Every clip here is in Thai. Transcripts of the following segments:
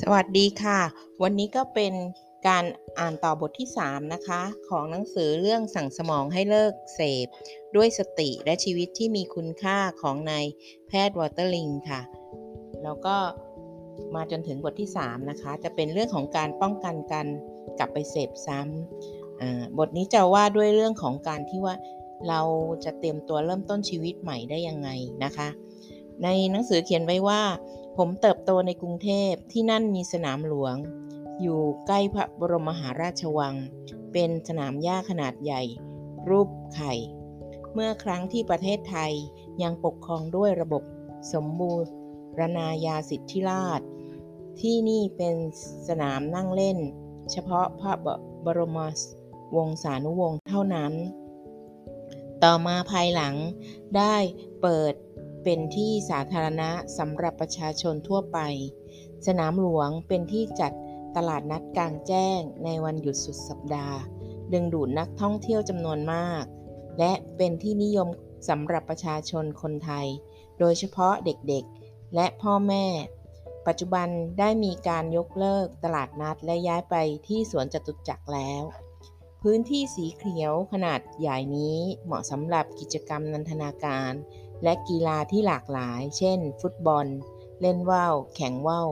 สวัสดีค่ะ วันนี้ก็เป็นการอ่านต่อบทที่ 3 นะคะ ของหนังสือเรื่องสั่งสมองให้เลิกเสพ ด้วยสติและชีวิตที่มีคุณค่าของนายแพทย์วอเตอร์ลิงค่ะ แล้วก็มาจนถึงบทที่ 3 นะคะ จะเป็นเรื่องของการป้องกันการกลับไปเสพซ้ำบทนี้จะว่าด้วยเรื่องของการที่ว่าเราจะเตรียมตัวเริ่มต้นชีวิตใหม่ได้ยังไงนะคะ ในหนังสือเขียนไว้ว่า ผมเติบโตในกรุงเทพที่นั่นมีสนามหลวง อยู่ใกล้พระบรมมหาราชวัง เป็นสนามหญ้าขนาดใหญ่ รูปไข่ เมื่อครั้งที่ประเทศไทยยังปกครองด้วยระบบสมบูรณาญาสิทธิราช ที่นี่เป็นสนามนั่งเล่น เฉพาะพระบรมวงศานุวงศ์เท่านั้น ต่อมาภายหลังได้เปิด เป็นที่สาธารณะสำหรับประชาชนทั่วไป สนามหลวงเป็นที่จัดตลาดนัดกลางแจ้งในวันหยุดสุดสัปดาห์ ดึงดูดนักท่องเที่ยวจำนวนมาก และเป็นที่นิยมสำหรับประชาชนคนไทย โดยเฉพาะเด็กๆ และพ่อแม่ ปัจจุบันได้มีการยกเลิกตลาดนัดและย้ายไปที่สวนจตุจักรแล้ว พื้นที่สีเขียวขนาดใหญ่นี้เหมาะสำหรับกิจกรรมนันทนาการ และกีฬาที่หลากหลาย เช่น ฟุตบอล เล่นว่าว แข่งว่าว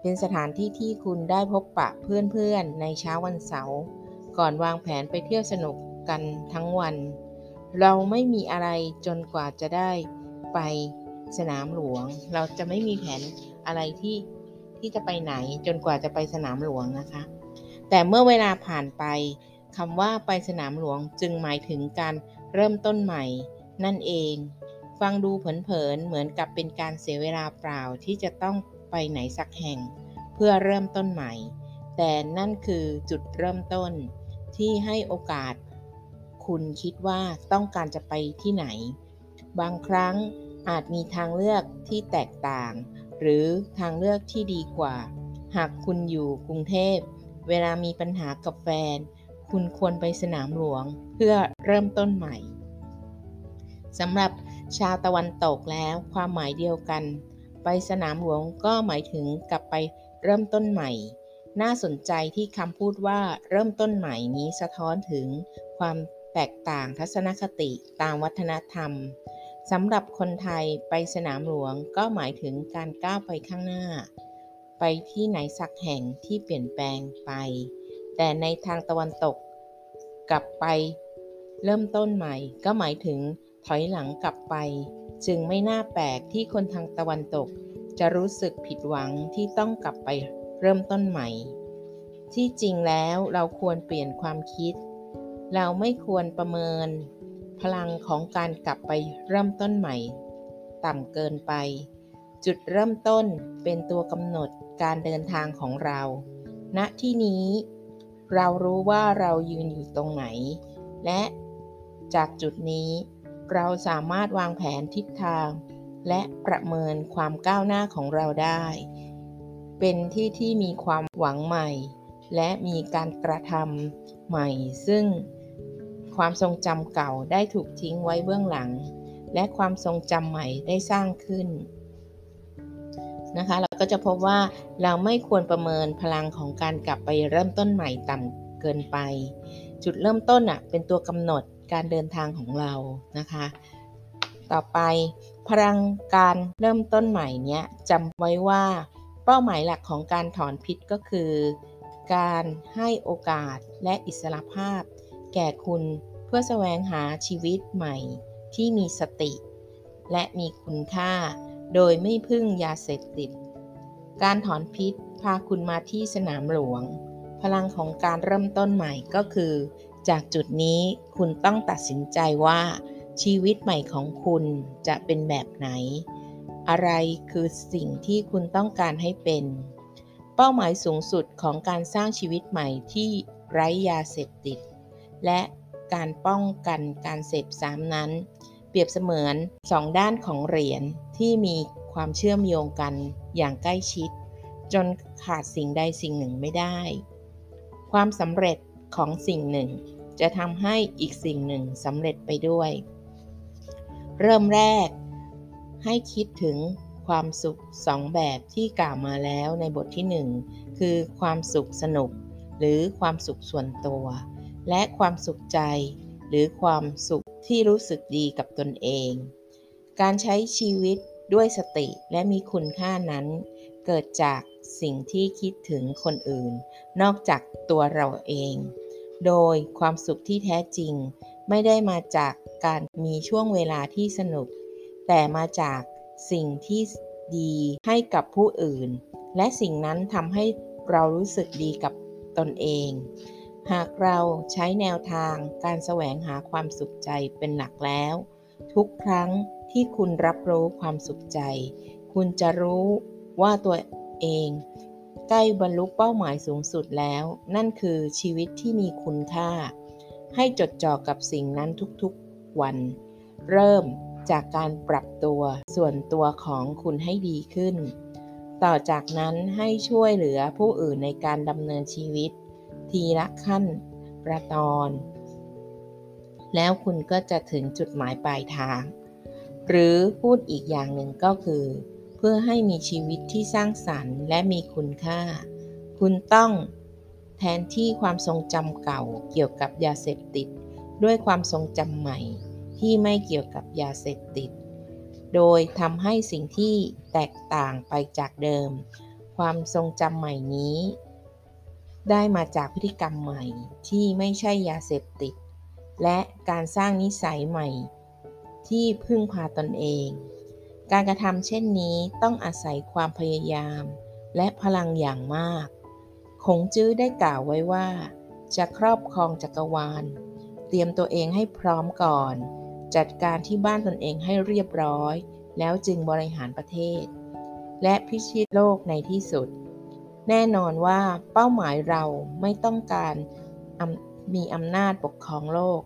เป็นสถานที่ที่คุณได้พบปะเพื่อนๆ ในเช้าวันเสาร์ ก่อนวางแผนไปเที่ยวสนุกกันทั้งวัน เราไม่มีอะไรจนกว่าจะได้ไปสนามหลวง เราจะไม่มีแผนอะไรที่ที่จะไปไหนจนกว่าจะไปสนามหลวงนะคะ แต่เมื่อเวลาผ่านไปคำว่าไปสนามหลวงจึงหมายถึงการเริ่มต้นใหม่นั่นเอง ฟังดูเผินๆ เหมือนกับเป็นการเสียเวลาเปล่าที่จะต้องไปไหนสักแห่ง เพื่อเริ่มต้นใหม่ แต่นั่นคือจุดเริ่มต้นที่ให้โอกาส คุณคิดว่าต้องการจะไปที่ไหน บางครั้งอาจมีทางเลือกที่แตกต่าง หรือทางเลือกที่ดีกว่า หากคุณอยู่กรุงเทพ เวลามีปัญหากับแฟน คุณควรไปสนามหลวงเพื่อเริ่มต้นใหม่สำหรับ ชาวตะวันตกแล้วความหมายเดียวกัน ไปสนามหลวงก็หมายถึงกลับไปเริ่มต้นใหม่ น่าสนใจที่คำพูดว่าเริ่มต้นใหม่นี้สะท้อนถึงความแตกต่างทัศนคติตามวัฒนธรรมสำหรับคนไทยไปสนามหลวงก็หมายถึงการก้าวไปข้างหน้า ไปที่ไหนสักแห่งที่เปลี่ยนแปลงไป แต่ในทางตะวันตกกลับไปเริ่มต้นใหม่ก็หมายถึง ถอยหลังกลับไป จึงไม่น่าแปลกที่คนทางตะวันตก จะรู้สึกผิดหวังที่ต้องกลับไปเริ่มต้นใหม่ ที่จริงแล้วเราควรเปลี่ยนความคิด เราไม่ควรประเมิน พลังของการกลับไปเริ่มต้นใหม่ ต่ำเกินไป จุดเริ่มต้นเป็นตัวกำหนดการเดินทางของเรา ณที่นี้เรารู้ว่าเรายืนอยู่ตรงไหน และจากจุดนี้ เราสามารถวางแผนทิศทาง และประเมินความก้าวหน้าของเราได้ เป็นที่ที่มีความหวังใหม่ และมีการกระทำใหม่ ซึ่งความทรงจำเก่าได้ถูกทิ้งไว้เบื้องหลัง และความทรงจำใหม่ได้สร้างขึ้นนะคะเราก็จะพบว่าเราไม่ควรประเมินพลังของการกลับไปเริ่มต้นใหม่ต่ำเกินไป จุดเริ่มต้นอะเป็นตัวกำหนด การเดินทางของเรานะคะ ต่อไปพลังการเริ่มต้นใหม่เนี้ยจำไว้ว่า เป้าหมายหลักของการถอนพิษก็คือ การให้โอกาสและอิสรภาพ แก่คุณเพื่อแสวงหาชีวิตใหม่ที่มีสติ และมีคุณค่า โดยไม่พึ่งยาเสพติด การถอนพิษพาคุณมาที่สนามหลวง พลังของการเริ่มต้นใหม่ก็คือ จากจุดนี้คุณต้องตัดสินใจว่า ชีวิตใหม่ของคุณจะเป็นแบบไหน อะไรคือสิ่งที่คุณต้องการให้เป็น เป้าหมายสูงสุดของการสร้างชีวิตใหม่ที่ไร้ยาเสพติด และการป้องกันการเสพซ้ำนั้น เปรียบเสมือนสองด้านของเหรียญที่มีความเชื่อมโยงกันอย่างใกล้ชิด จนขาดสิ่งใดสิ่งหนึ่งไม่ได้ ความสำเร็จของสิ่งหนึ่ง จะทำให้อีกสิ่งหนึ่งสำเร็จไปด้วย เริ่มแรก ให้คิดถึงความสุขสองแบบที่กล่าวมาแล้วในบทที่หนึ่งคือความสุขสนุก หรือความสุขส่วนตัว และความสุขใจ หรือความสุขที่รู้สึกดีกับตนเอง การใช้ชีวิตด้วยสติและมีคุณค่านั้น เกิดจากสิ่งที่คิดถึงคนอื่น นอกจากตัวเราเอง โดยความสุขที่แท้จริง ไม่ได้มาจากการมีช่วงเวลาที่สนุก แต่มาจากสิ่งที่ดีให้กับผู้อื่น และสิ่งนั้นทำให้เรารู้สึกดีกับตนเอง หากเราใช้แนวทางการแสวงหาความสุขใจเป็นหลักแล้ว ทุกครั้งที่คุณรับรู้ความสุขใจ คุณจะรู้ว่าตัวเอง ใกล้บรรลุเป้าหมายสูงสุดแล้ว นั่นคือชีวิตที่มีคุณค่า ให้จดจ่อกับสิ่งนั้นทุกๆวัน เริ่มจากการปรับตัวส่วนตัวของคุณให้ดีขึ้น ต่อจากนั้นให้ช่วยเหลือผู้อื่นในการดำเนินชีวิต ทีละขั้นประตอน แล้วคุณก็จะถึงจุดหมายปลายทาง หรือพูดอีกอย่างหนึ่งก็คือ พื่อให้มีชีวิตที่สร้างสรรค์และมีคุณค่า คุณต้องแทนที่ความทรงจำเก่าเกี่ยวกับยาเสพติด ด้วยความทรงจำใหม่ที่ไม่เกี่ยวกับยาเสพติด โดยทำให้สิ่งที่แตกต่างไปจากเดิม ความทรงจำใหม่นี้ ได้มาจากพฤติกรรมใหม่ที่ไม่ใช่ยาเสพติด และการสร้างนิสัยใหม่ ที่พึ่งพาตนเอง การกระทำเช่นนี้ต้องอาศัยความพยายาม และพลังอย่างมาก คงจื้อได้กล่าวไว้ว่า จะครอบครองจักรวาล เตรียมตัวเองให้พร้อมก่อน จัดการที่บ้านตนเองให้เรียบร้อย แล้วจึงบริหารประเทศ และพิชิตโลกในที่สุด แน่นอนว่าเป้าหมายเราไม่ต้องการมีอำนาจปกครองโลก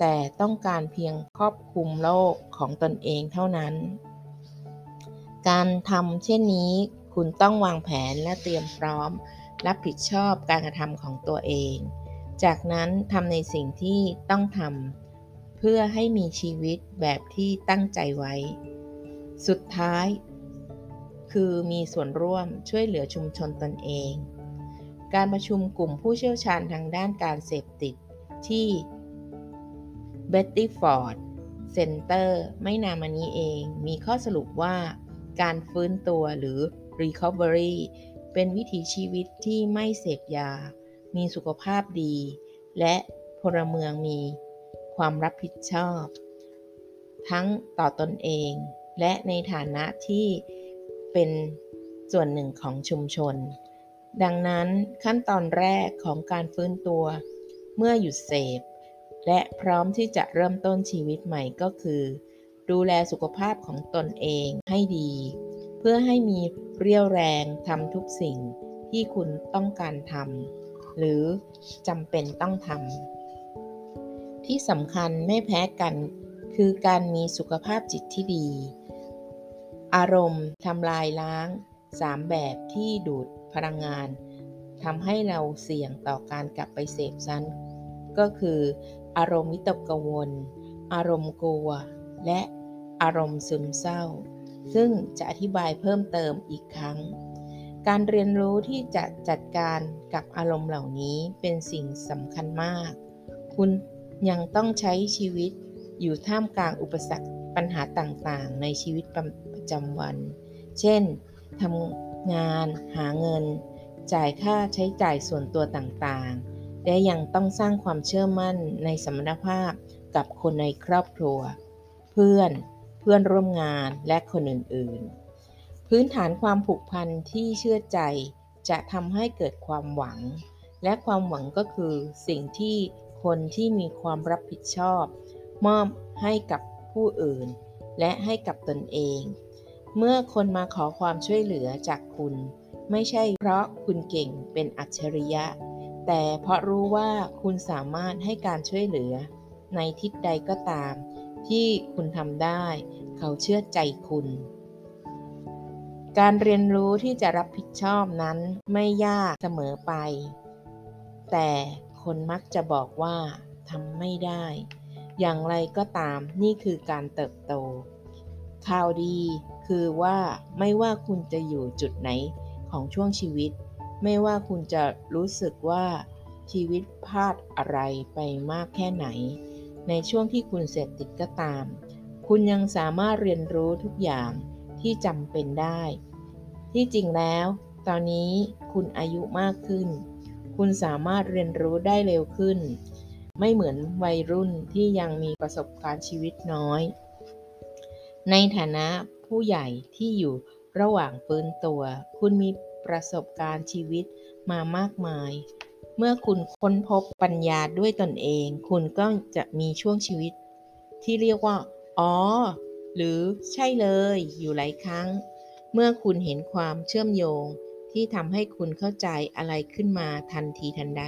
แต่ต้องการเพียงครอบคุมโลกของตนเองเท่านั้น การทำเช่นนี้คุณต้องวางแผนและเตรียมพร้อม รับผิดชอบการกระทำของตัวเอง จากนั้นทำในสิ่งที่ต้องทำเพื่อให้มีชีวิตแบบที่ตั้งใจไว้ สุดท้าย คือมีส่วนร่วมช่วยเหลือชุมชนตนเอง การประชุมกลุ่มผู้เชี่ยวชาญทางด้านการเสพติดที่ Betty Ford Center ไม่นานมานี้เองมีข้อสรุปว่า การฟื้นตัวหรือ Recovery เป็นวิถีชีวิตที่ไม่เสพยา มีสุขภาพดี และพลเมืองมีความรับผิดชอบ ทั้งต่อตอนเอง และในฐานะที่เป็นส่วนหนึ่งของชุมชน ดังนั้นขั้นตอนแรกของการฟื้นตัว เมื่อหยุดเสพ และพร้อมที่จะเริ่มต้นชีวิตใหม่ก็คือ ดูแลสุขภาพของตนเองให้ดี เพื่อให้มีเรี่ยวแรงทำทุกสิ่งที่คุณต้องการทำหรือจำเป็นต้องทำที่สำคัญไม่แพ้กันคือการมีสุขภาพจิตที่ดี อารมณ์ทำลายล้างสามแบบที่ดูดพลังงานทำให้เราเสี่ยงต่อการกลับไปเสพซ้ำก็คือ อารมณ์วิตกกังวล อารมณ์กลัว และ อารมณ์ซึมเศร้า ซึ่งจะอธิบายเพิ่มเติมอีกครั้ง การเรียนรู้ที่จะจัดการกับอารมณ์เหล่านี้เป็นสิ่งสำคัญมาก คุณยังต้องใช้ชีวิตอยู่ท่ามกลางอุปสรรคปัญหาต่างๆ ในชีวิตประจำวัน เช่นทำงานหาเงิน จ่ายค่าใช้จ่ายส่วนตัวต่างๆ และยังต้องสร้างความเชื่อมั่นในสมรรถภาพกับคนในครอบครัว เพื่อน พื่อนร่วมงานและคนอื่นๆ พื้นฐานความผูกพันที่เชื่อใจจะทำให้เกิดความหวัง และความหวังก็คือสิ่งที่คนที่มีความรับผิดชอบ มอบให้กับผู้อื่น และให้กับตนเอง เมื่อคนมาขอความช่วยเหลือจากคุณ ไม่ใช่เพราะคุณเก่งเป็นอัจฉริยะ แต่เพราะรู้ว่าคุณสามารถให้การช่วยเหลือ ในทิศใดก็ตาม ที่คุณทำได้ เขาเชื่อใจคุณ การเรียนรู้ที่จะรับผิดชอบนั้นไม่ยากเสมอไป แต่คนมักจะบอกว่าทำไม่ได้ อย่างไรก็ตามนี่คือการเติบโต ข่าวดีคือว่าไม่ว่าคุณจะอยู่จุดไหนของช่วงชีวิต ไม่ว่าคุณจะรู้สึกว่าชีวิตพลาดอะไรไปมากแค่ไหน ในช่วงที่คุณเสพติดก็ตาม คุณยังสามารถเรียนรู้ทุกอย่างที่จำเป็นได้ ที่จริงแล้ว ตอนนี้คุณอายุมากขึ้น คุณสามารถเรียนรู้ได้เร็วขึ้น ไม่เหมือนวัยรุ่นที่ยังมีประสบการณ์ชีวิตน้อย ในฐานะผู้ใหญ่ที่อยู่ระหว่างฟื้นตัว คุณมีประสบการณ์ชีวิตมามากมาย เมื่อคุณค้นพบปัญญาด้วยตนเอง คุณก็จะมีช่วงชีวิต ที่เรียกว่า อ๋อ หรือใช่เลย อยู่หลายครั้ง เมื่อคุณเห็นความเชื่อมโยง ที่ทำให้คุณเข้าใจอะไรขึ้นมาทันทีทันใด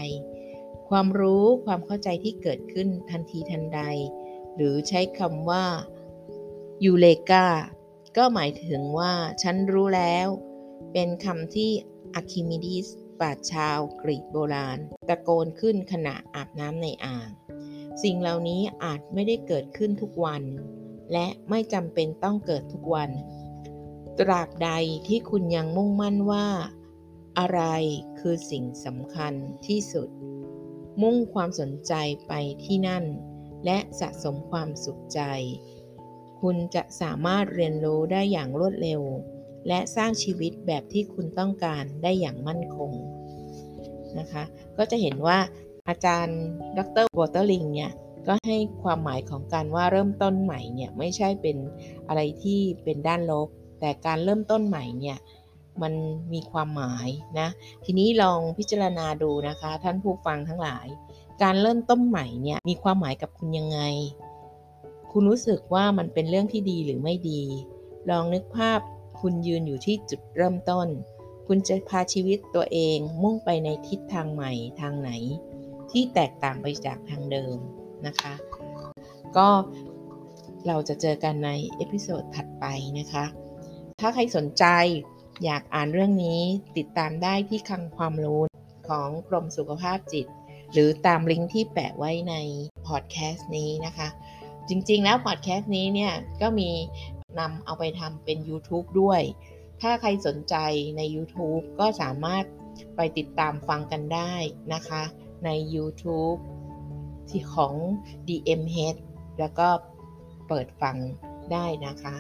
ความรู้ความเข้าใจที่เกิดขึ้นทันทีทันใด หรือใช้คำว่ายูเลกาก็หมายถึงว่า ฉันรู้แล้ว เป็นคำที่อะคิมิดิส ปราชญ์ชาวกรีกโบราณ ตะโกนขึ้นขณะอาบน้ำในอ่าง สิ่งเหล่านี้อาจไม่ได้เกิดขึ้นทุกวัน และไม่จำเป็นต้องเกิดทุกวัน ตราบใดที่คุณยังมุ่งมั่นว่า อะไรคือสิ่งสำคัญที่สุด มุ่งความสนใจไปที่นั่น และสะสมความสุขใจ คุณจะสามารถเรียนรู้ได้อย่างรวดเร็ว และสร้างชีวิตแบบที่คุณต้องการได้อย่างมั่นคงนะคะ ก็จะเห็นว่าอาจารย์ดรวอเตอร์ลิงเนี่ยก็ให้ความหมายของการว่าเริ่มต้นใหม่เนี่ยไม่ใช่เป็นอะไรที่เป็นด้านลบ แต่การเริ่มต้นใหม่เนี่ยมันมีความหมายนะ ทีนี้ลองพิจารณาดูนะคะ ท่านผู้ฟังทั้งหลาย การเริ่มต้นใหม่เนี่ยมีความหมายกับคุณยังไง คุณรู้สึกว่ามันเป็นเรื่องที่ดีหรือไม่ดี ลองนึกภาพ คุณยืนอยู่ที่จุดเริ่มต้น คุณจะพาชีวิตตัวเองมุ่งไปในทิศทางใหม่ทางไหน ที่แตกต่างไปจากทางเดิมนะคะ ก็เราจะเจอกันใน episode ถัดไปนะคะ ถ้าใครสนใจอยากอ่านเรื่องนี้ติดตามได้ที่คลังความรู้ของกรมสุขภาพจิต หรือตามลิงก์ที่แปะไว้ในพอดแคสต์นี้นะคะ จริงๆแล้วพอดแคสต์นี้เนี่ยก็มี นำเอาไปทำเป็น YouTube ด้วย ถ้าใครสนใจใน YouTube ก็สามารถไปติดตามฟังกันได้นะคะ ใน YouTube ที่ของ DMH แล้วก็เปิดฟังได้นะคะ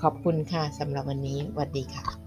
ขอบคุณค่ะสำหรับวันนี้สวัสดีค่ะ